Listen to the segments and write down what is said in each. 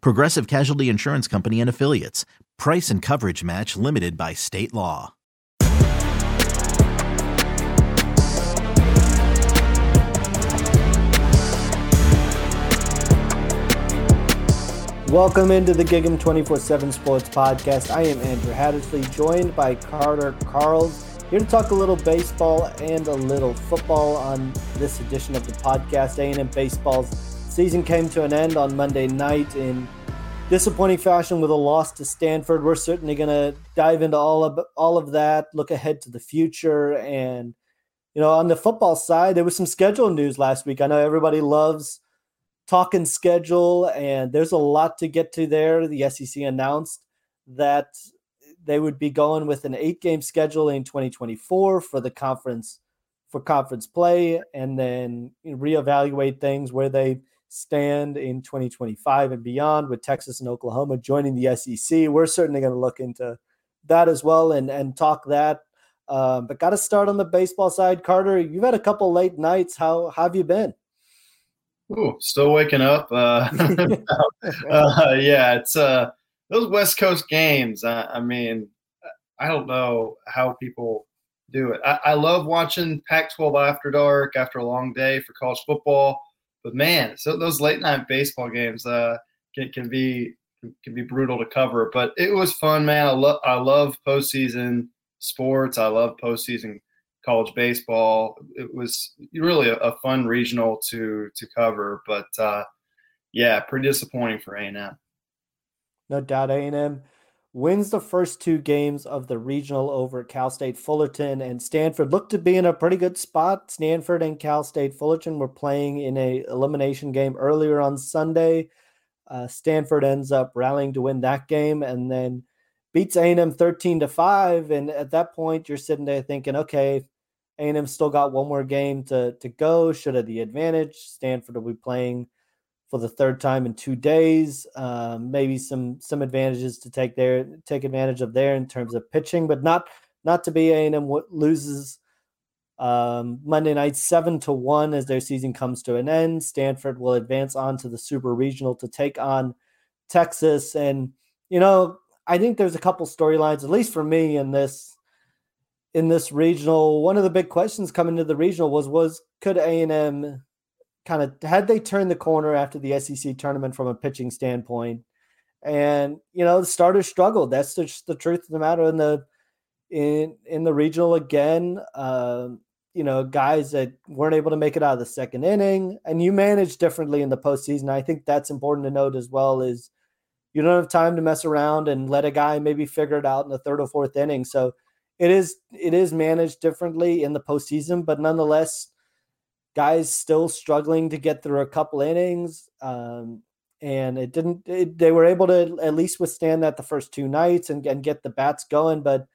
Progressive Casualty Insurance Company and Affiliates. Price and coverage match limited by state law. Welcome into the Gig'em 24 7 Sports Podcast. I am Andrew Hattersley, joined by Carter Karels. Here to talk a little baseball and a little football on this edition of the podcast. A&M baseball's season came to an end on Monday night in disappointing fashion with a loss to Stanford. We're certainly going to dive into all of all of that, look ahead to the future, and you know, on the football side, there was some schedule news last week. I know everybody loves talking schedule, and there's a lot to get to there. The SEC announced that they would be going with an eight game schedule in 2024 for the conference for conference play and then reevaluate things where they stand in 2025 and beyond with Texas and Oklahoma joining the SEC. We're certainly going to look into that as well and and talk that. Um, but got to start on the baseball side. Carter, you've had a couple late nights. How, how have you been? Ooh, still waking up. Uh, uh, yeah, it's uh, those West Coast games. I, I mean, I don't know how people do it. I, I love watching Pac-12 after dark after a long day for college football, but man, so those late night baseball games uh, can, can be can be brutal to cover. But it was fun, man. I love I love postseason sports. I love postseason college baseball. It was really a, a fun regional to to cover, but uh, yeah, pretty disappointing for A and M no doubt A&M wins the first two games of the regional over Cal State Fullerton and Stanford looked to be in a pretty good spot. Stanford and Cal State Fullerton were playing in a elimination game earlier on Sunday. Uh, Stanford ends up rallying to win that game and then beats A&M 13 to 5 and at that point you're sitting there thinking okay A&M still got one more game to to go should have the advantage Stanford will be playing for the third time in two days. Um, maybe some some advantages to take there, take advantage of there in terms of pitching, but not not to be A and M loses um, Monday night seven to one as their season comes to an end. Stanford will advance on to the Super Regional to take on Texas, and you know I think there's a couple storylines, at least for me, in this in this regional. One of the big questions coming to the regional was was could A and M kind of had they turned the corner after the SEC tournament from a pitching standpoint, and you know the starters struggled. That's just the truth of the matter. In the in in the regional again, uh, you know guys that weren't able to make it out of the second inning, and you manage differently in the postseason. I think that's important to note as well. Is you don't have time to mess around and let a guy maybe figure it out in the third or fourth inning. So it is it is managed differently in the postseason, but nonetheless, guys still struggling to get through a couple innings. Um, and it didn't, it, they were able to at least withstand that the first two nights and, and get the bats going. But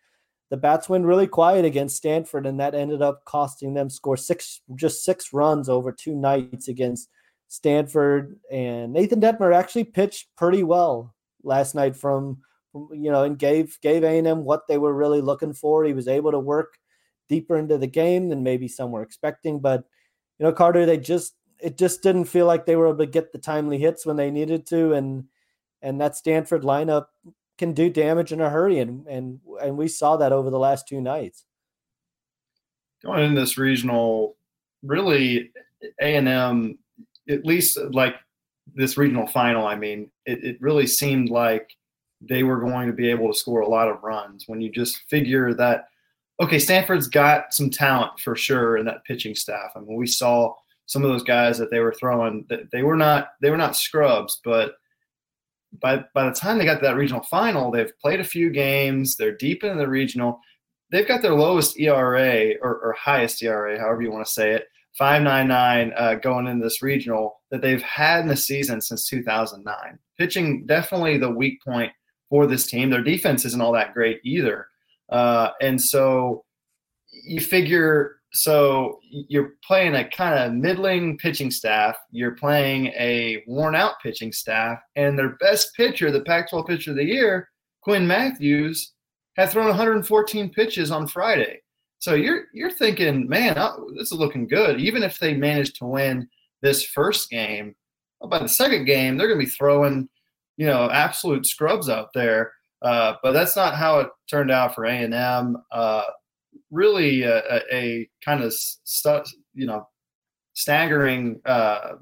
the bats went really quiet against Stanford, and that ended up costing them score six, just six runs over two nights against Stanford. And Nathan Dettmer actually pitched pretty well last night from, you know, and gave gave A&M what they were really looking for. He was able to work deeper into the game than maybe some were expecting, but you know, Carter, they just it just didn't feel like they were able to get the timely hits when they needed to, and and that Stanford lineup can do damage in a hurry, and and and we saw that over the last two nights. Going in this regional, really, A and M, at least like this regional final. I mean, it, it really seemed like they were going to be able to score a lot of runs. When you just figure that, okay, Stanford's got some talent for sure in that pitching staff. I mean, we saw some of those guys that they were throwing. They were not they were not scrubs, but by by the time they got to that regional final, they've played a few games. They're deep in the regional. They've got their lowest ERA or, or highest ERA, however you want to say it, 599 uh, going into this regional that they've had in the season since 2009. Pitching definitely the weak point for this team. Their defense isn't all that great either. Uh, and so you figure so you're playing a kind of middling pitching staff. You're playing a worn out pitching staff, and their best pitcher, the Pac 12 pitcher of the year, Quinn Matthews, had thrown 114 pitches on Friday. So you're you're thinking, man, oh, this is looking good. Even if they manage to win this first game, well, by the second game, they're going to be throwing, you know, absolute scrubs out there. Uh, but that's not how it turned out for A and M. Uh, really a, a, a kind of stu- you know staggering uh,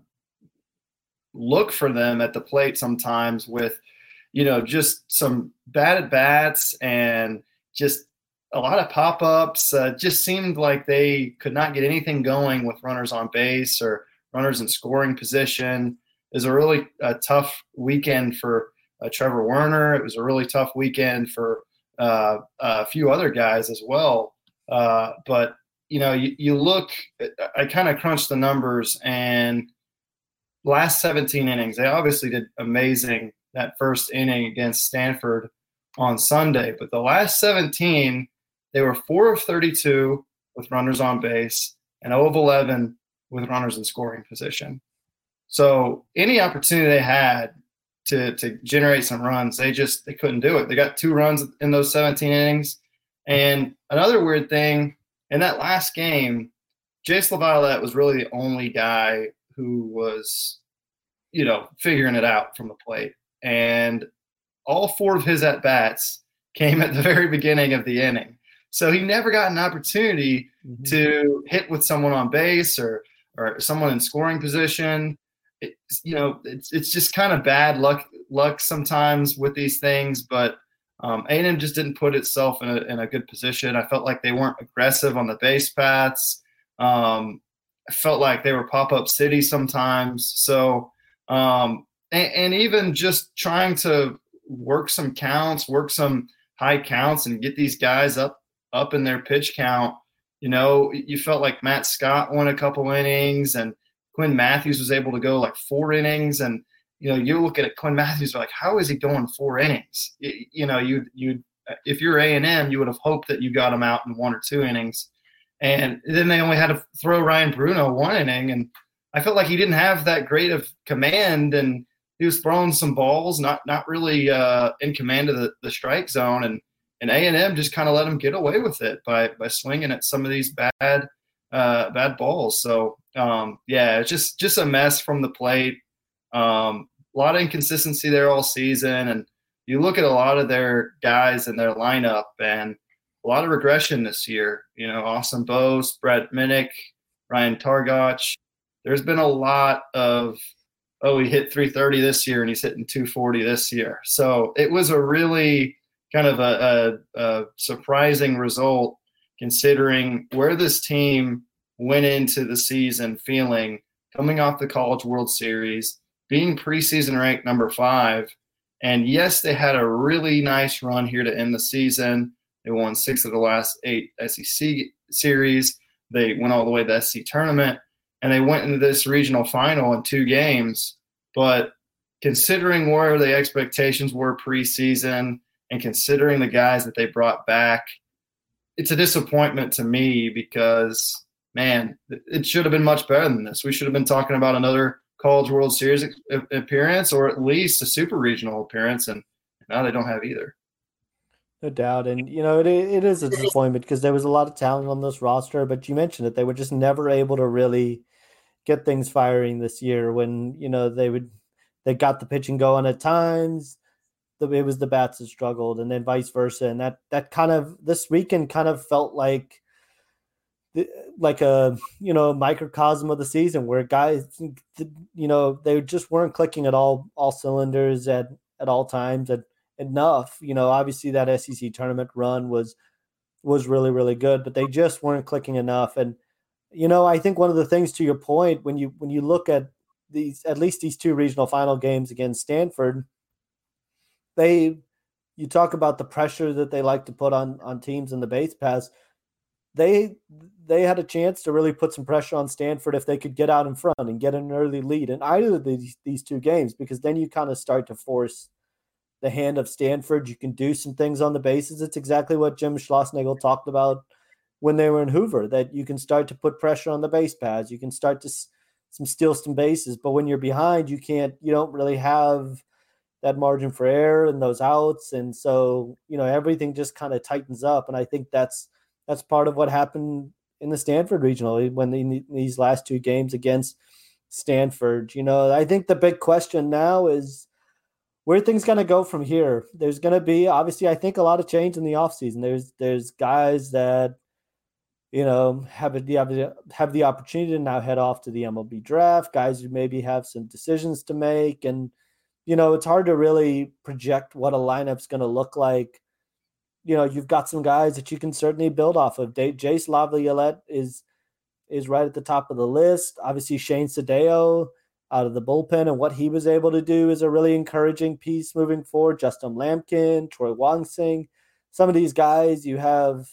look for them at the plate sometimes with you know just some bad at bats and just a lot of pop ups. Uh, just seemed like they could not get anything going with runners on base or runners in scoring position. It was a really uh, tough weekend for Trevor Werner. It was a really tough weekend for uh, a few other guys as well. Uh, but you know, you, you look. I kind of crunched the numbers, and last 17 innings, they obviously did amazing that first inning against Stanford on Sunday. But the last 17, they were four of 32 with runners on base and 0 of 11 with runners in scoring position. So any opportunity they had to to generate some runs, they just they couldn't do it. They got two runs in those 17 innings. And another weird thing in that last game, Jace LaViolette was really the only guy who was, you know, figuring it out from the plate. And all four of his at bats came at the very beginning of the inning. So he never got an opportunity mm-hmm. to hit with someone on base or or someone in scoring position. You know, it's it's just kind of bad luck luck sometimes with these things, but um, A&M just didn't put itself in a, in a good position. I felt like they weren't aggressive on the base paths. Um, I felt like they were pop up city sometimes. So, um, and, and, even just trying to work some counts, work some high counts, and get these guys up up in their pitch count. You know, you felt like Matt Scott won a couple innings, and Quinn Matthews was able to go like four innings, and you know, you look at it, Quinn Matthews, like, how is he going four innings? You, know, you you if you're A and M, you would have hoped that you got him out in one or two innings, and then they only had to throw Ryan Bruno one inning, and I felt like he didn't have that great of command, and he was throwing some balls, not not really uh, in command of the, the strike zone, and and A and M just kind of let him get away with it by by swinging at some of these bad uh, bad balls. So um, yeah, it's just just a mess from the plate. Um, a lot of inconsistency there all season, and you look at a lot of their guys in their lineup, and a lot of regression this year. You know, Austin Bost, Brett Minnich, Ryan Targac. There's been a lot of oh, he hit 330 this year and he's hitting 240 this year. So it was a really kind of a, a, a surprising result considering where this team went into the season feeling coming off the College World Series being preseason ranked number five. And yes, they had a really nice run here to end the season. They won six of the last eight SEC series. They went all the way to the SEC tournament, and they went into this regional final in two games. But considering where the expectations were preseason and considering the guys that they brought back, it's a disappointment to me because, man, it should have been much better than this. We should have been talking about another College World Series appearance or at least a Super Regional appearance, and now they don't have either. No doubt, and you know it, it is a disappointment because there was a lot of talent on this roster, but you mentioned it; they were just never able to really get things firing this year. When you know they would, they got the pitching going at times. The, it was the bats that struggled, and then vice versa, and that that kind of this weekend kind of felt like like a you know microcosm of the season where guys you know they just weren't clicking at all all cylinders at at all times and enough. You know, obviously that SEC tournament run was was really really good, but they just weren't clicking enough. And you know, I think one of the things to your point when you when you look at these at least these two regional final games against Stanford, they you talk about the pressure that they like to put on on teams in the base paths. They they had a chance to really put some pressure on Stanford if they could get out in front and get an early lead in either of these these two games because then you kind of start to force the hand of Stanford. You can do some things on the bases. It's exactly what Jim Schlossnagle talked about when they were in Hoover that you can start to put pressure on the base paths. You can start to some steal some bases, but when you're behind, you can't. You don't really have that margin for error and those outs, and so you know everything just kind of tightens up. And I think that's that's part of what happened in the Stanford regional when these last two games against Stanford. You know, I think the big question now is where things going to go from here. There's going to be obviously I think a lot of change in the offseason. There's there's guys that you know have the have have the opportunity to now head off to the MLB draft, guys who maybe have some decisions to make and you know, it's hard to really project what a lineup's going to look like. You know, you've got some guys that you can certainly build off of. Jace Laviolette is is right at the top of the list. Obviously, Shane Sdao out of the bullpen and what he was able to do is a really encouraging piece moving forward. Justin Lampkin, Troy Wansing, some of these guys you have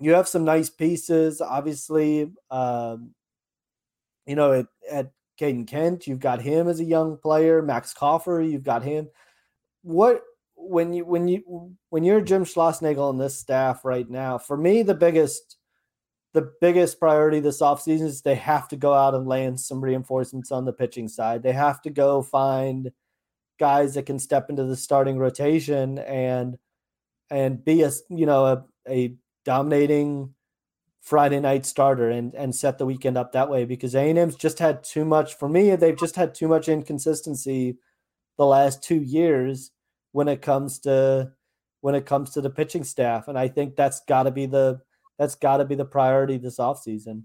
you have some nice pieces. Obviously, um, you know, at, at Kaeden Kent, you've got him as a young player. Max Coffer, you've got him. What when you when you when you're Jim Schlossnagle and this staff right now, for me, the biggest the biggest priority this offseason is they have to go out and land some reinforcements on the pitching side. They have to go find guys that can step into the starting rotation and and be a you know a, a dominating Friday night starter and and set the weekend up that way because A&M's just had too much for me they've just had too much inconsistency the last 2 years when it comes to when it comes to the pitching staff and I think that's got to be the that's got to be the priority this offseason.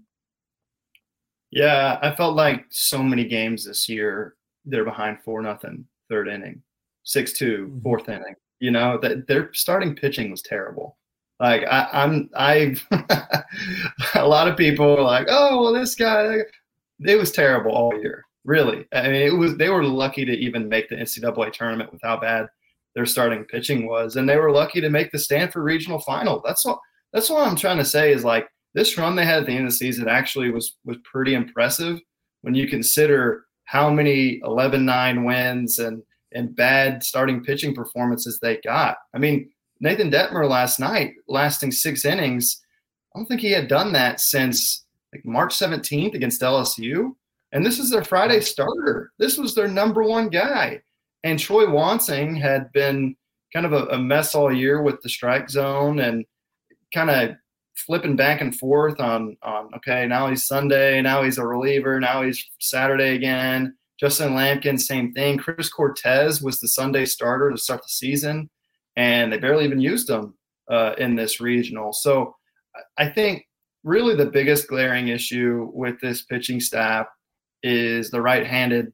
Yeah, I felt like so many games this year they're behind 4 nothing third inning, 6-2 mm-hmm. fourth inning. You know, that their starting pitching was terrible. Like I, I'm, I, a lot of people are like, oh well, this guy, it was terrible all year. Really, I mean, it was. They were lucky to even make the NCAA tournament with how bad their starting pitching was, and they were lucky to make the Stanford regional final. That's what. That's what I'm trying to say is like this run they had at the end of the season actually was was pretty impressive when you consider how many 11-9 wins and and bad starting pitching performances they got. I mean, Nathan Dettmer last night, lasting six innings. I don't think he had done that since like March 17th against LSU. And this is their Friday starter. This was their number one guy. And Troy Wansing had been kind of a, a mess all year with the strike zone and kind of flipping back and forth on on okay, now he's Sunday, now he's a reliever, now he's Saturday again. Justin Lampkin, same thing. Chris Cortez was the Sunday starter to start the season and they barely even used them uh, in this regional. So I think really the biggest glaring issue with this pitching staff is the right-handed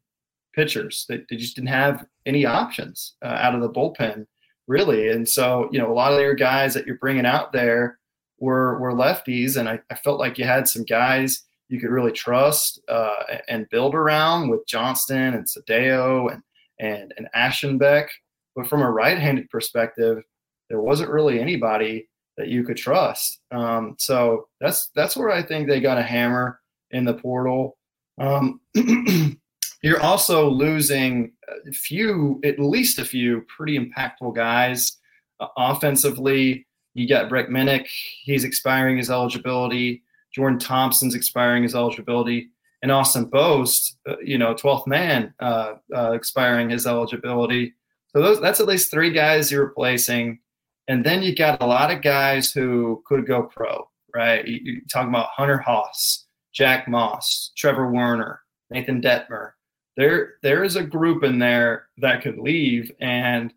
pitchers. They, they just didn't have any options uh, out of the bullpen, really. And so, you know, a lot of your guys that you're bringing out there were were lefties, and I, I felt like you had some guys you could really trust uh, and build around with Johnston and Sdao and and and Aschenbeck. But from a right-handed perspective, there wasn't really anybody that you could trust. Um, so that's that's where I think they got a hammer in the portal. Um, you're also losing a few, at least a few, pretty impactful guys uh, offensively. You got Brett Minnich; he's expiring his eligibility. Jordan Thompson's expiring his eligibility, and Austin Bost, uh, you know, 12th man, uh, uh expiring his eligibility. So those, that's at least three guys you're replacing. And then you got a lot of guys who could go pro, right? You, you're talking about Hunter Haas, Jack Moss, Trevor Werner, Nathan Dettmer. There, there is a group in there that could leave, and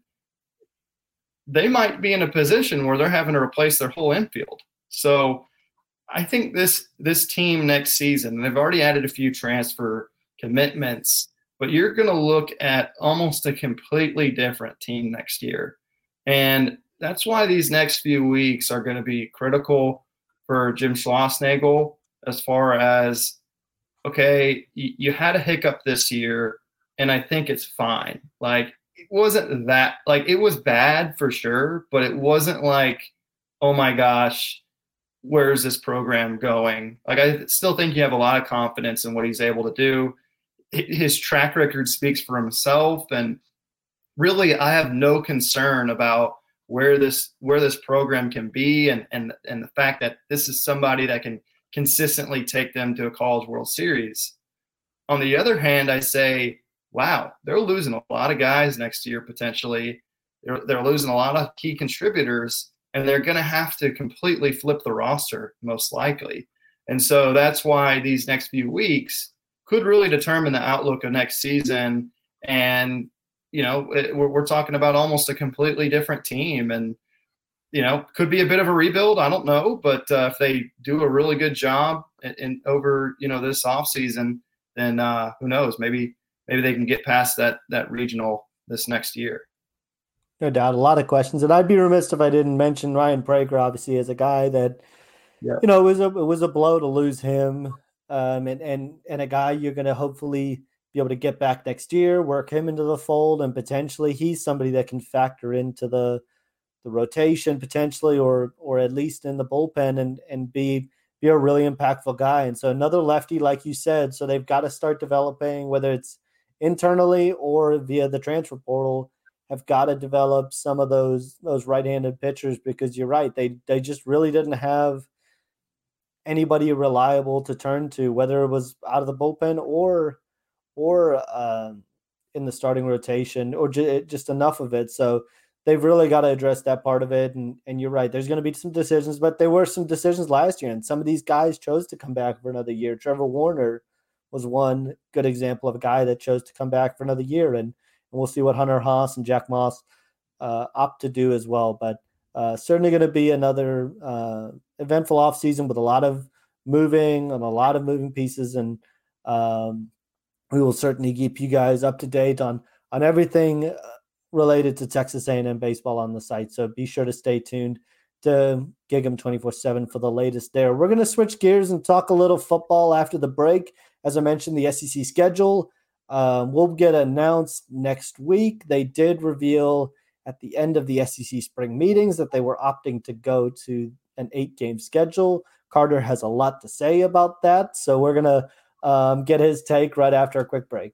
they might be in a position where they're having to replace their whole infield. So I think this this team next season, they've already added a few transfer commitments but you're going to look at almost a completely different team next year. And that's why these next few weeks are going to be critical for Jim Schlossnagle as far as okay, you, had a hiccup this year, and I think it's fine. Like it wasn't that like it was bad for sure, but it wasn't like, oh my gosh, where's this program going? Like I still think you have a lot of confidence in what he's able to do. His track record speaks for himself, and really, I have no concern about where this where this program can be, and and and the fact that this is somebody that can consistently take them to a college World Series. On the other hand, I say, wow, they're losing a lot of guys next year potentially. They're, they're losing a lot of key contributors, and they're going to have to completely flip the roster, most likely. And so that's why these next few weeks could really determine the outlook of next season. And, you know, it, we're, we're talking about almost a completely different team. And, you know, could be a bit of a rebuild. I don't know, but uh, if they do a really good job in, in over you know this off season, then uh, who knows? Maybe maybe they can get past that that regional this next year. No doubt, a lot of questions, and I'd be remiss if I didn't mention Ryan Prager, obviously, as a guy that yeah. you know it was a it was a blow to lose him, um, and and and a guy you're going to hopefully be able to get back next year, work him into the fold, and potentially he's somebody that can factor into the the rotation potentially, or or at least in the bullpen, and and be be a really impactful guy. And so another lefty, like you said, so they've got to start developing whether it's internally or via the transfer portal. Have got to develop some of those those right-handed pitchers because you're right they they just really didn't have anybody reliable to turn to, whether it was out of the bullpen or or uh, in the starting rotation, or j- just enough of it. So they've really got to address that part of it. And and you're right, there's going to be some decisions, but there were some decisions last year, and some of these guys chose to come back for another year. Trevor Werner was one good example of a guy that chose to come back for another year, and, and we'll see what Hunter Haas and Jack Moss uh, opt to do as well. But uh, certainly going to be another uh, eventful offseason with a lot of moving and a lot of moving pieces, and um, we will certainly keep you guys up to date on on everything uh, related to Texas A&M baseball on the site. So be sure to stay tuned to Gig'em 24/7 for the latest there. We're going to switch gears and talk a little football after the break. As I mentioned, the SEC schedule um, will get announced next week. They did reveal at the end of the SEC spring meetings that they were opting to go to an eight-game schedule. Carter has a lot to say about that, so we're going to um, get his take right after a quick break.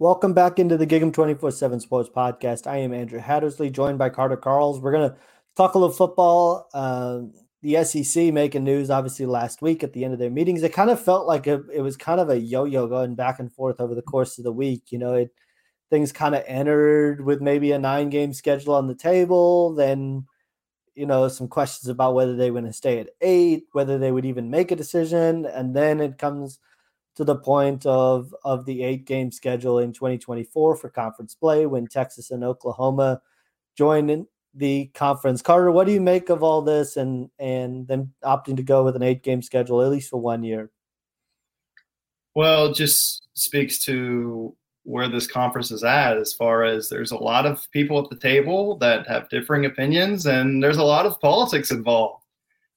Welcome back into the Gig'em 24 7 Sports Podcast. I am Andrew Hattersley, joined by Carter Karels. We're going to talk a little football. Uh, the SEC making news, obviously, last week at the end of their meetings. It kind of felt like a, it was kind of a yo yo going back and forth over the course of the week. You know, it things kind of entered with maybe a nine game schedule on the table. Then, you know, some questions about whether they were going to stay at eight, whether they would even make a decision. And then it comes to the point of, of the eight game schedule in 2024 for conference play when Texas and Oklahoma join in the conference. Carter, what do you make of all this and, and them opting to go with an eight game schedule, at least for one year? Well, just speaks to where this conference is at as far as there's a lot of people at the table that have differing opinions and there's a lot of politics involved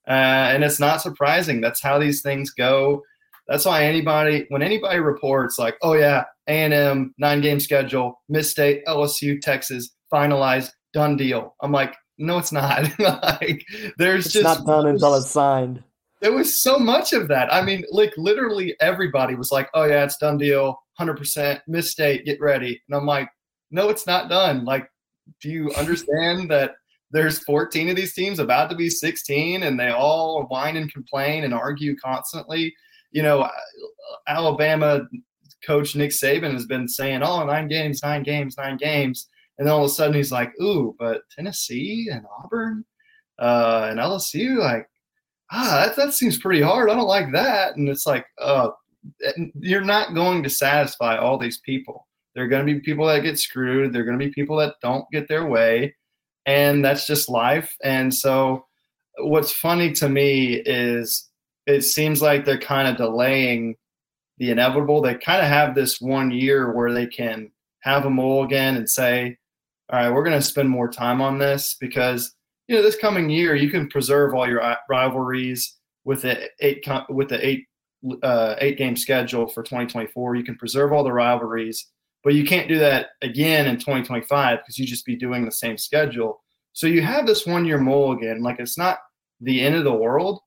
Uh, and it's not surprising. That's how these things go. That's why anybody, when anybody reports like, oh yeah, A&M nine game schedule, Miss State, LSU, Texas, finalized, done deal. I'm like, no, it's not. like, there's It's just not done until it's signed. there was so much of that. I mean, like literally everybody was like, "Oh yeah, it's done deal, hundred percent. Miss State, get ready." And I'm like, "No, it's not done. Like, do you understand that there's 14 of these teams about to be 16, and they all whine and complain and argue constantly? You know, Alabama coach Nick Saban has been saying, "Oh, nine games, nine games, nine games," and then all of a sudden he's like, "Ooh, but Tennessee and Auburn." Uh, and LSU, like, ah, that, that seems pretty hard. I don't like that. And it's like, uh, you're not going to satisfy all these people. There are going to be people that get screwed. There are going to be people that don't get their way. And that's just life. And so, what's funny to me is it seems like they're kind of delaying the inevitable. They kind of have this one year where they can have a mulligan and say, all right, we're going to spend more time on this because you know this coming year you can preserve all your rivalries with the eight with the eight uh, eight game schedule for 2024. You can preserve all the rivalries, but you can't do that again in 2025 because you just be doing the same schedule. So you have this one year mulligan. Like it's not the end of the world,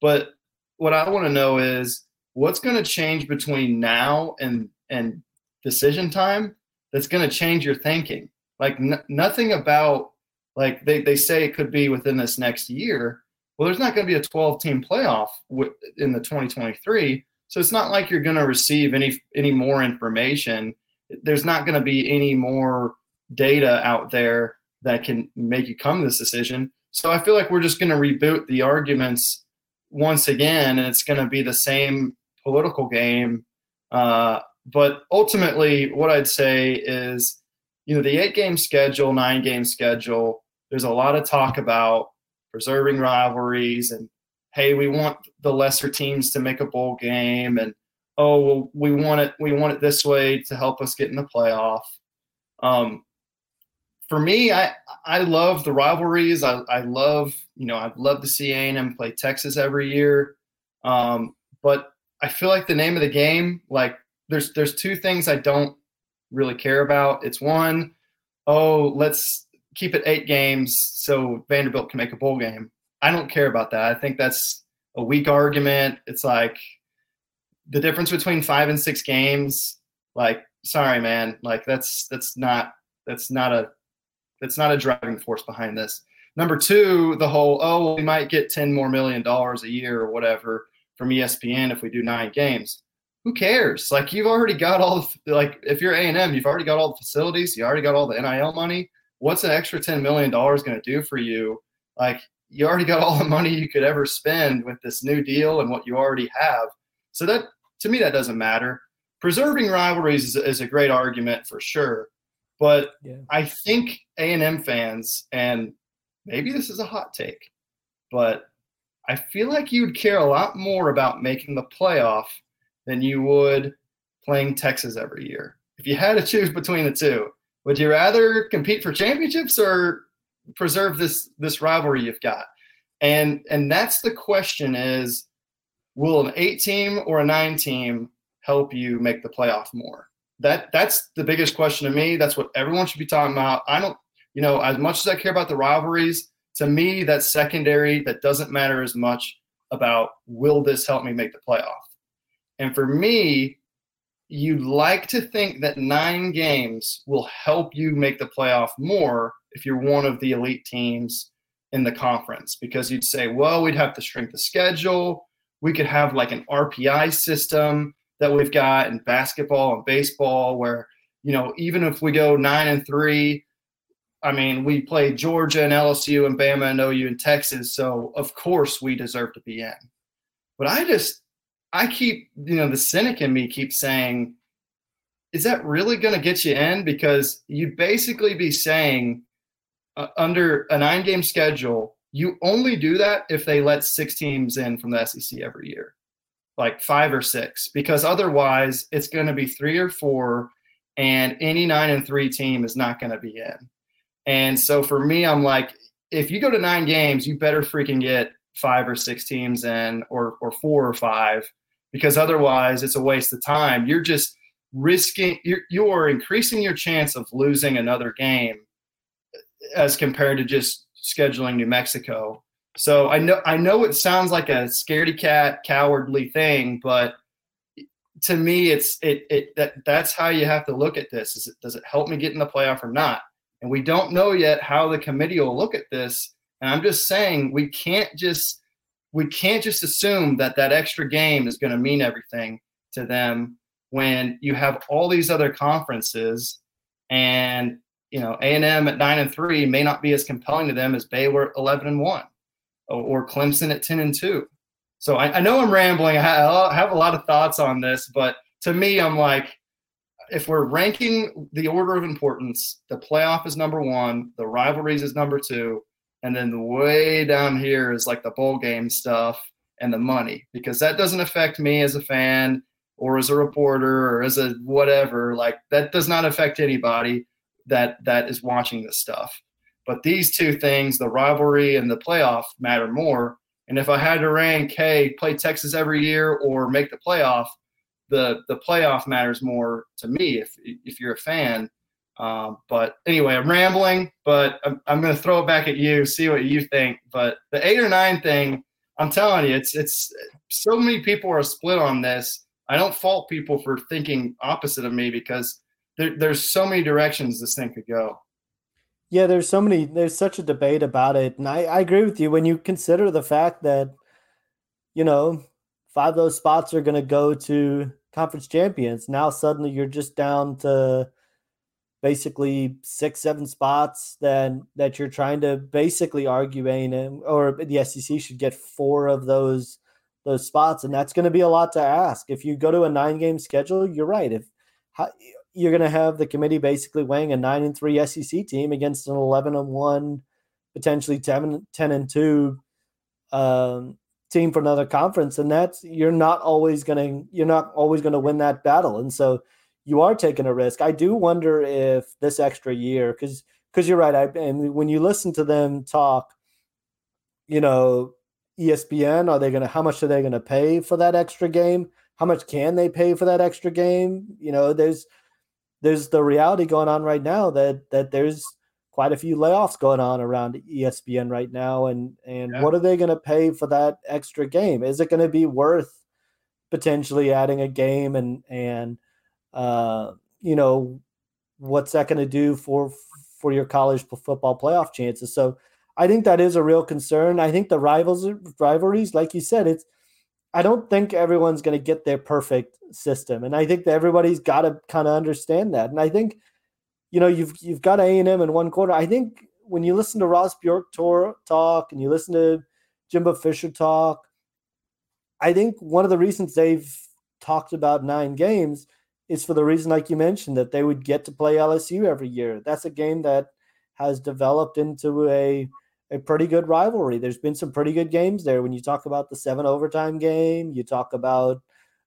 but what I want to know is what's going to change between now and and decision time that's going to change your thinking. Like n- nothing about like they, they say it could be within this next year. Well, there's not going to be a 12 team playoff w- in the 2023. So it's not like you're going to receive any any more information. There's not going to be any more data out there that can make you come to this decision. So I feel like we're just going to reboot the arguments once again, and it's going to be the same political game. Uh, but ultimately, what I'd say is, you know, the eight game schedule, nine game schedule, there's a lot of talk about preserving rivalries and hey, we want the lesser teams to make a bowl game and oh well we want it we want it this way to help us get in the playoff. Um, for me, I I love the rivalries. I, I love you know I'd love to see A&M play Texas every year, um, but I feel like the name of the game like there's there's two things I don't really care about. It's one, oh let's keep it eight games so Vanderbilt can make a bowl game. I don't care about that. I think that's a weak argument. It's like the difference between five and six games. Like, sorry, man. Like that's that's not that's not a that's not a driving force behind this. Number two, the whole oh we might get ten more million dollars a year or whatever from ESPN if we do nine games. Who cares? Like you've already got all the like if you're A and M, you've already got all the facilities, you already got all the NIL money what's an extra $10 million going to do for you? Like, you already got all the money you could ever spend with this new deal and what you already have. So, that to me, that doesn't matter. Preserving rivalries is, is a great argument for sure. But yeah. I think A&M fans, and maybe this is a hot take, but I feel like you'd care a lot more about making the playoff than you would playing Texas every year. If you had to choose between the two, would you rather compete for championships or preserve this this rivalry you've got? And and that's the question is will an 8 team or a 9 team help you make the playoff more? That that's the biggest question to me. That's what everyone should be talking about. I don't you know, as much as I care about the rivalries, to me that's secondary. That doesn't matter as much about will this help me make the playoff? And for me, you'd like to think that nine games will help you make the playoff more if you're one of the elite teams in the conference because you'd say, well, we'd have to shrink the schedule. We could have like an RPI system that we've got in basketball and baseball where, you know, even if we go nine and three, I mean, we play Georgia and LSU and Bama and OU and Texas. So, of course, we deserve to be in. But I just, I keep, you know, the cynic in me keeps saying, is that really going to get you in? Because you'd basically be saying uh, under a nine game schedule, you only do that if they let six teams in from the SEC every year, like five or six, because otherwise it's going to be three or four, and any nine and three team is not going to be in. And so for me, I'm like, if you go to nine games, you better freaking get five or six teams in, or or four or five, because otherwise it's a waste of time. You're just risking you're you're increasing your chance of losing another game as compared to just scheduling New Mexico. So I know I know it sounds like a scaredy cat, cowardly thing, but to me, it's it it that that's how you have to look at this. Is it does it help me get in the playoff or not? And we don't know yet how the committee will look at this. And I'm just saying we can't just we can't just assume that that extra game is going to mean everything to them when you have all these other conferences and you know a&m at 9 and 3 may not be as compelling to them as baylor 11 and 1 or, clemson at 10 and 2 so I, I know i'm rambling. I have a lot of thoughts on this but to me i'm like if we're ranking the order of importance the playoff is number one the rivalries is number two and then the way down here is like the bowl game stuff and the money because that doesn't affect me as a fan or as a reporter or as a whatever. Like that does not affect anybody that that is watching this stuff but these two things the rivalry and the playoff matter more. And if i had to rank hey play texas every year or make the playoff the the playoff matters more to me if if you're a fan. Um, but anyway i'm rambling but i'm, I'm going to throw it back at you see what you think. But the eight or nine thing i'm telling you it's it's so many people are split on this. I don't fault people for thinking opposite of me because there, there's so many directions this thing could go. Yeah, there's so many. There's such a debate about it, and I, I agree with you when you consider the fact that, you know, five of those spots are going to go to conference champions. Now suddenly you're just down to basically six, seven spots that that you're trying to basically argue A or the SEC should get four of those those spots, and that's going to be a lot to ask. If you go to a nine game schedule, you're right. If how, you're going to have the committee basically weighing a nine and three SEC team against an eleven and one, potentially 10, 10 and two um, team for another conference, and that's you're not always going to you're not always going to win that battle, and so you are taking a risk. I do wonder if this extra year, because because you're right, I and when you listen to them talk, you know ESPN? Are they going to, how much are they going to pay for that extra game? How much can they pay for that extra game? You know, there's, there's the reality going on right now that, that there's quite a few layoffs going on around ESPN right now. And, and yeah. what are they going to pay for that extra game? Is it going to be worth potentially adding a game and, and, uh, you know, what's that going to do for, for your college football playoff chances? So, I think that is a real concern. I think the rivals rivalries, like you said, it's I don't think everyone's going to get their perfect system, and I think that everybody's got to kind of understand that. And I think, you know, you've you've got A and M in one quarter. I think when you listen to Ross Bjork talk and you listen to Jimbo Fisher talk, I think one of the reasons they've talked about nine games is for the reason, like you mentioned, that they would get to play LSU every year. That's a game that has developed into a a pretty good rivalry. There's been some pretty good games there. When you talk about the seven overtime game, you talk about,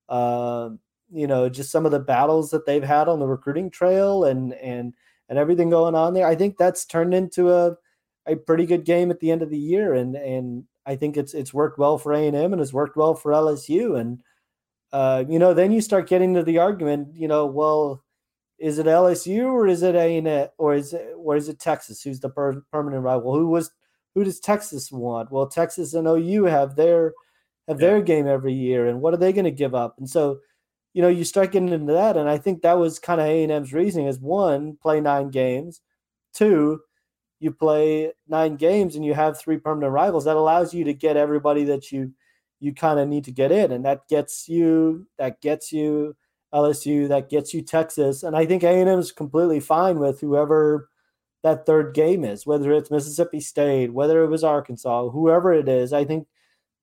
uh, you know, just some of the battles that they've had on the recruiting trail and and and everything going on there. I think that's turned into a a pretty good game at the end of the year, and and I think it's it's worked well for A and M and it's worked well for LSU. And uh, you know, then you start getting to the argument. You know, well is it LSU or is it A and or is it or is it Texas who's the per- permanent rival? Who was who does Texas want? Well, Texas and OU have their have yeah. their game every year, and what are they going to give up? And so, you know, you start getting into that, and I think that was kind of A and M's reasoning: is one, play nine games, two, you play nine games and you have three permanent rivals. That allows you to get everybody that you you kind of need to get in, and that gets you that gets you LSU, that gets you Texas, and I think A and M is completely fine with whoever that third game is, whether it's Mississippi State, whether it was Arkansas, whoever it is. I think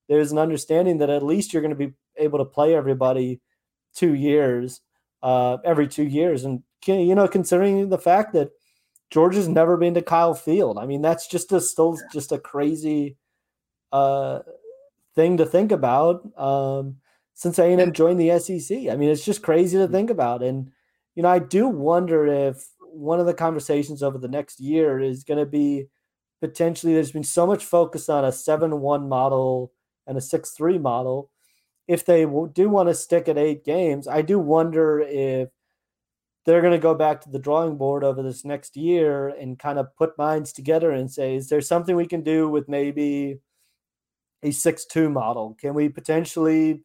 there's an understanding that at least you're going to be able to play everybody two years, uh, every two years. And, you know, considering the fact that Georgia's never been to Kyle Field, I mean, that's just a, still just a crazy uh, thing to think about um, since A&M joined the SEC. I mean, it's just crazy to think about. And, you know, I do wonder if one of the conversations over the next year is going to be potentially there's been so much focus on a 7-1 model and a 6-3 model. If they do want to stick at eight games, I do wonder if they're going to go back to the drawing board over this next year and kind of put minds together and say, is there something we can do with maybe a 6-2 model? Can we potentially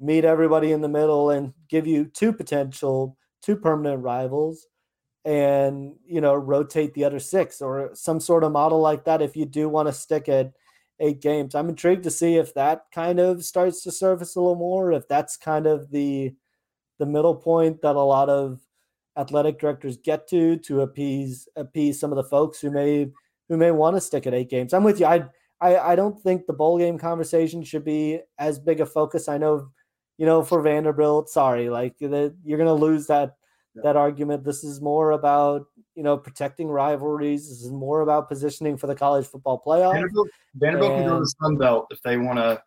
meet everybody in the middle and give you two potential, two permanent rivals? And you know rotate the other six or some sort of model like that if you do want to stick at eight games. I'm intrigued to see if that kind of starts to surface a little more if that's kind of the the middle point that a lot of athletic directors get to to appease appease some of the folks who may who may want to stick at eight games. I'm with you. I i, I don't think the bowl game conversation should be as big a focus. I know you know for vanderbilt sorry like the, you're to lose that that argument. This is more about you know protecting rivalries. This is more about positioning for the college football playoff. Vanderbilt, Vanderbilt and, can go to the Sun Belt if they want to.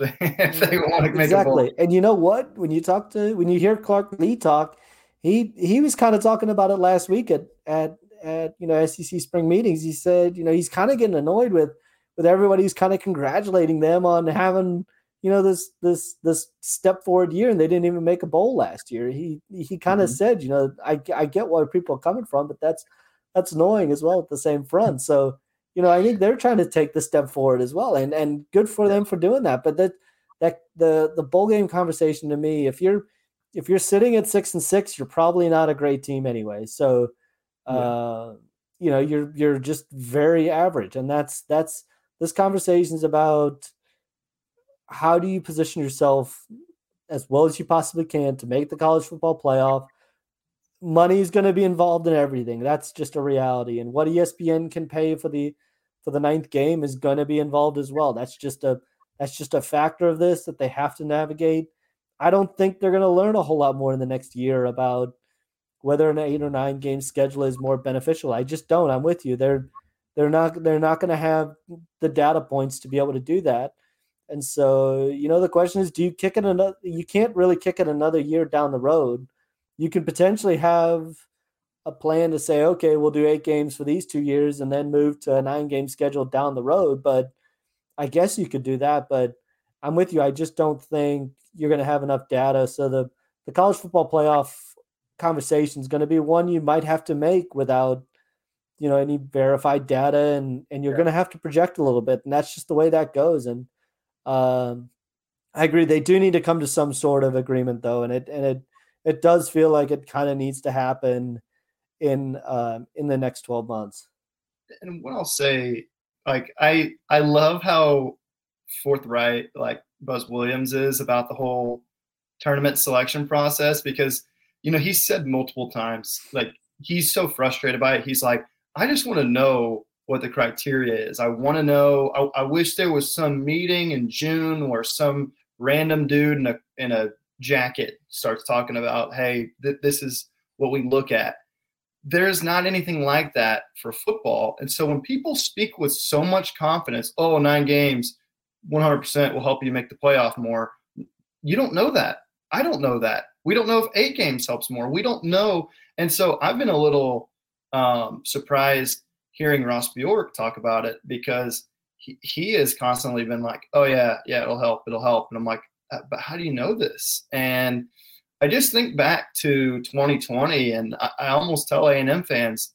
If they want to make exactly, and you know what? When you talk to when you hear Clark Lea talk, he he was kind of talking about it last week at at at you know SEC spring meetings. He said you know he's kind of getting annoyed with with everybody who's kind of congratulating them on having you know this this this step forward year and they didn't even make a bowl last year. He he kind of mm-hmm. said you know i i get where people are coming from but that's that's annoying as well at the same front. So you know i think they're trying to take the step forward as well and and good for them for doing that but that that the the bowl game conversation to me if you're if you're sitting at six and six you're probably not a great team anyway. So uh you know you're you're just very average and that's that's this conversation is about how do you position yourself as well as you possibly can to make the college football playoff? Money is going to be involved in everything. That's just a reality. And what ESPN can pay for the for the ninth game is going to be involved as well. That's just a that's just a factor of this that they have to navigate. I don't think they're going to learn a whole lot more in the next year about whether an eight or nine game schedule is more beneficial. I just don't. I'm with you. They're they're not they're not going to have the data points to be able to do that. And so, you know, the question is, do you kick it another? You can't really kick it another year down the road. You can potentially have a plan to say, okay, we'll do eight games for these two years and then move to a nine game schedule down the road. But I guess you could do that. But I'm with you. I just don't think you're going to have enough data. So the, the college football playoff conversation is going to be one you might have to make without you know any verified data and and you're yeah. going to have to project a little bit and that's just the way that goes and um, I agree. They do need to come to some sort of agreement, though, and it and it it does feel like it kind of needs to happen in um, in the next twelve months. And what I'll say, like I I love how forthright like Buzz Williams is about the whole tournament selection process because you know he said multiple times like he's so frustrated by it. He's like, I just want to know what the criteria is. I want to know. I, I, wish there was some meeting in June where some random dude in a in a jacket starts talking about, hey, th- this is what we look at. There's not anything like that for football, and so when people speak with so much confidence, oh, nine games, 100% will help you make the playoff more. You don't know that. I don't know that. We don't know if eight games helps more. We don't know, and so I've been a little um, surprised hearing Ross Bjork talk about it because he, he has constantly been like, oh, yeah, yeah, it'll help, it'll help. And I'm like, uh, but how do you know this? And I just think back to 2020 and I, I almost tell A&M fans,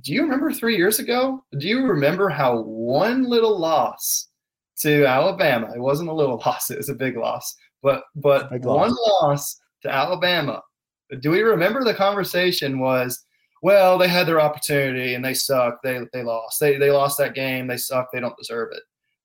do you remember three years ago? Do you remember how one little loss to Alabama, it wasn't a little loss, it was a big loss, but but one loss to Alabama. Do we remember the conversation was well, they had their opportunity and they sucked. They they lost. They they lost that game. They suck. They don't deserve it.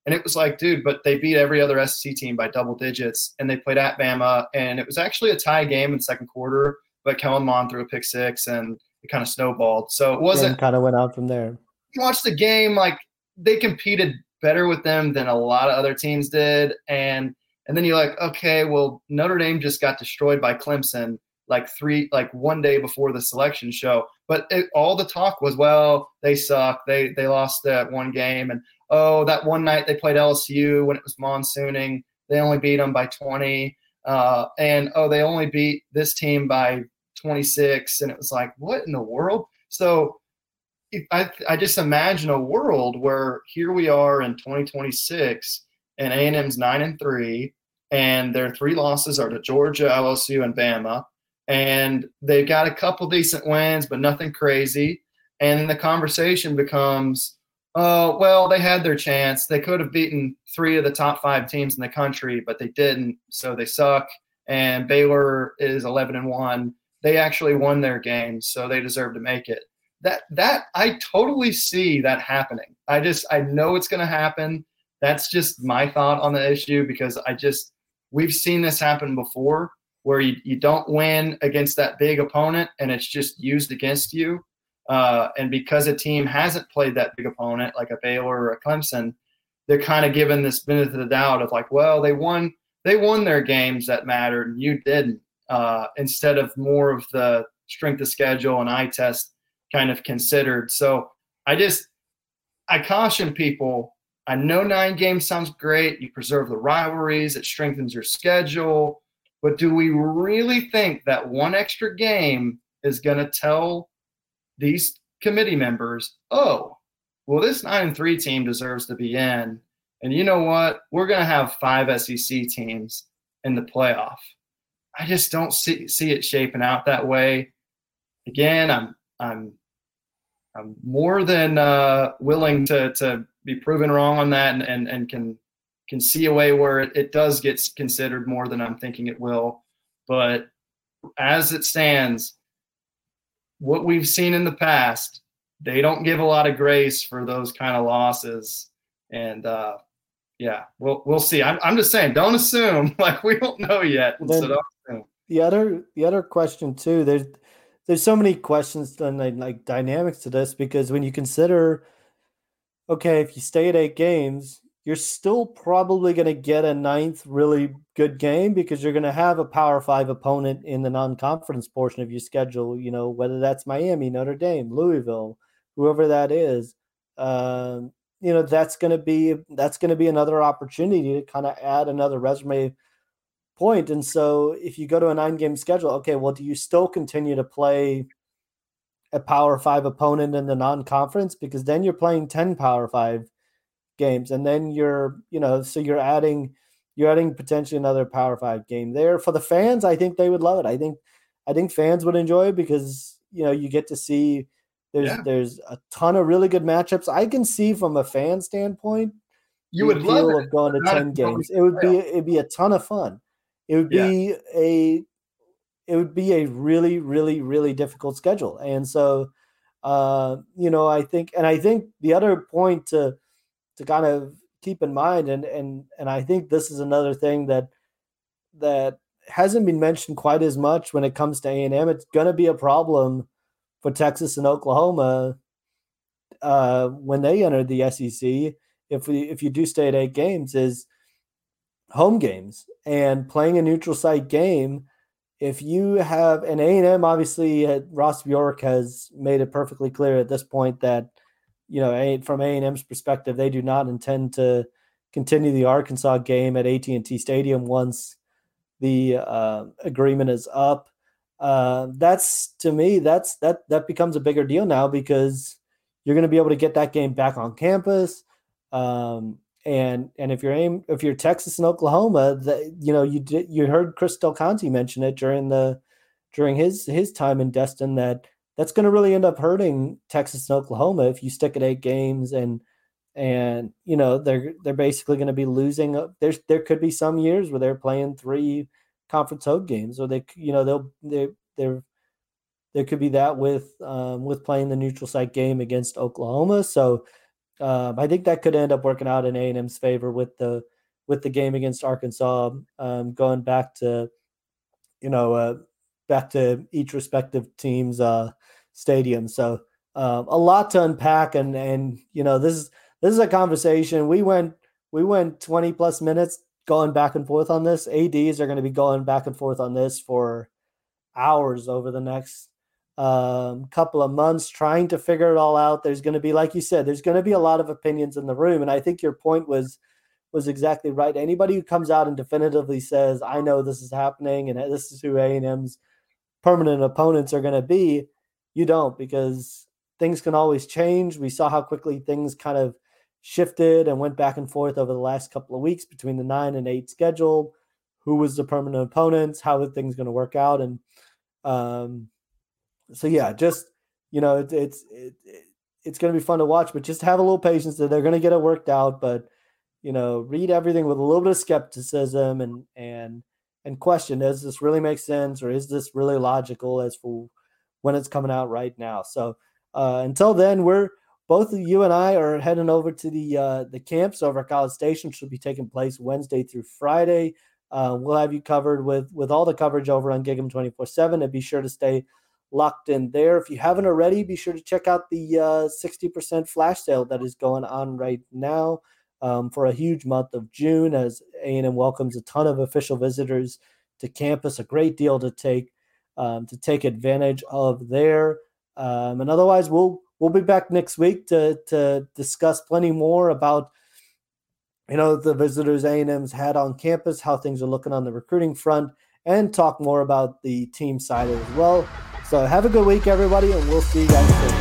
And it was like, dude, but they beat every other SEC team by double digits, and they played at Bama, and it was actually a tie game in the second quarter. But Kellen Mond threw a pick six, and it kind of snowballed. So it wasn't kind of went out from there. You watch the game, like they competed better with them than a lot of other teams did, and and then you're like, okay, well Notre Dame just got destroyed by Clemson like three like one day before the selection show. But it, all the talk was well they suck. They they lost that one game. And oh that one night they played lsu when it was monsooning. They only beat them by 20 uh, and oh they only beat this team by 26 and it was like what in the world? So I, I just imagine a world where here we are in 2026 and A&M's nine and three, and their three losses are to Georgia, LSU, and Bama, and they've got a couple decent wins, but nothing crazy. And then the conversation becomes, oh, well, they had their chance. They could have beaten three of the top five teams in the country, but they didn't, so they suck. And Baylor is 11 and one. They actually won their games, so they deserve to make it that that I totally see that happening. I just I know it's going to happen. That's just my thought on the issue because I just we've seen this happen before where you, you don't win against that big opponent and it's just used against you. Uh, and because a team hasn't played that big opponent like a Baylor or a Clemson, they're kind of given this benefit of the doubt of like, well, they won they won their games that mattered and you didn't. Uh, instead of more of the strength of schedule and eye test kind of considered. So I just I caution people. I know nine games sounds great. You preserve the rivalries, it strengthens your schedule. But do we really think that one extra game is going to tell these committee members, oh, well, this nine and three team deserves to be in. And you know what? We're going to have five SEC teams in the playoff. I just don't see see it shaping out that way. Again, I'm I'm I'm more than uh, willing to to be proven wrong on that, and and, and can can see a way where it, it does get considered more than I'm thinking it will. But as it stands, what we've seen in the past, they don't give a lot of grace for those kind of losses, and uh, yeah, we'll we'll see. I'm I'm just saying, don't assume like we don't know yet. Then, so the other the other question too, there's there's so many questions and like, like dynamics to this because when you consider okay if you stay at eight games you're still probably going to get a ninth really good game because you're going to have a power five opponent in the non-conference portion of your schedule you know whether that's miami notre dame louisville whoever that is um, you know that's going to be that's going to be another opportunity to kind of add another resume point. And so if you go to a nine game schedule, okay, well, do you still continue to play a power five opponent in the non conference? Because then you're playing 10 power five games. And then you're, you know, so you're adding, you're adding potentially another power five game there. For the fans, I think they would love it. I think, I think fans would enjoy it because, you know, you get to see there's yeah. there's a ton of really good matchups. I can see from a fan standpoint, you would love it. of going to Not 10 games. It would be it'd be a ton of fun. It would be yeah. a it would be a really, really, really difficult schedule. And so uh, you know, I think and I think the other point to to kind of keep in mind and and and I think this is another thing that that hasn't been mentioned quite as much when it comes to A&M. It's going to be a problem for Texas and Oklahoma uh, when they enter the SEC. If we if you do stay at eight games, is home games and playing a neutral site game if you have an a&m obviously uh, ross bjork has made it perfectly clear at this point that you know from a&m's perspective they do not intend to continue the arkansas game at at&t stadium once the uh, agreement is up. Uh, that's to me that's that that becomes a bigger deal now because you're going to be able to get that game back on campus. Um, and and if you're aim if you're Texas and Oklahoma, that you know you did you heard Chris Del Conte mention it during the during his his time in Destin that that's going to really end up hurting Texas and Oklahoma if you stick at eight games and and you know they're they're basically going to be losing. There's there could be some years where they're playing three conference home games, or they you know they'll they they're there could be that with um, with playing the neutral site game against Oklahoma. So um, I think that could end up working out in A and M's favor with the with the game against Arkansas, um, going back to you know uh, back to each respective team's uh, stadium. So um, a lot to unpack, and and you know this is this is a conversation we went we went 20 plus minutes going back and forth on this. ADs are going to be going back and forth on this for hours over the next um, couple of months trying to figure it all out. There's going to be, like you said, there's going to be a lot of opinions in the room, and I think your point was was exactly right. Anybody who comes out and definitively says, "I know this is happening and this is who A and M's permanent opponents are going to be," you don't because things can always change. We saw how quickly things kind of shifted and went back and forth over the last couple of weeks between the nine and eight schedule. Who was the permanent opponents? How are things going to work out? And um, so yeah, just you know, it, it's it, it's going to be fun to watch, but just have a little patience that they're going to get it worked out. But you know, read everything with a little bit of skepticism and and and question: Does this really make sense, or is this really logical as for when it's coming out right now? So uh, until then, we're both you and I are heading over to the uh, the camps over at College Station, Should be taking place Wednesday through Friday. Uh, we'll have you covered with with all the coverage over on Gig'em twenty four seven, and be sure to stay locked in there. If you haven't already, be sure to check out the uh, sixty percent flash sale that is going on right now um, for a huge month of June, as A and M welcomes a ton of official visitors to campus. A great deal to take um, to take advantage of there. Um, and otherwise, we'll we'll be back next week to to discuss plenty more about you know the visitors A&M's had on campus, how things are looking on the recruiting front, and talk more about the team side as well. So have a good week, everybody, and we'll see you guys soon.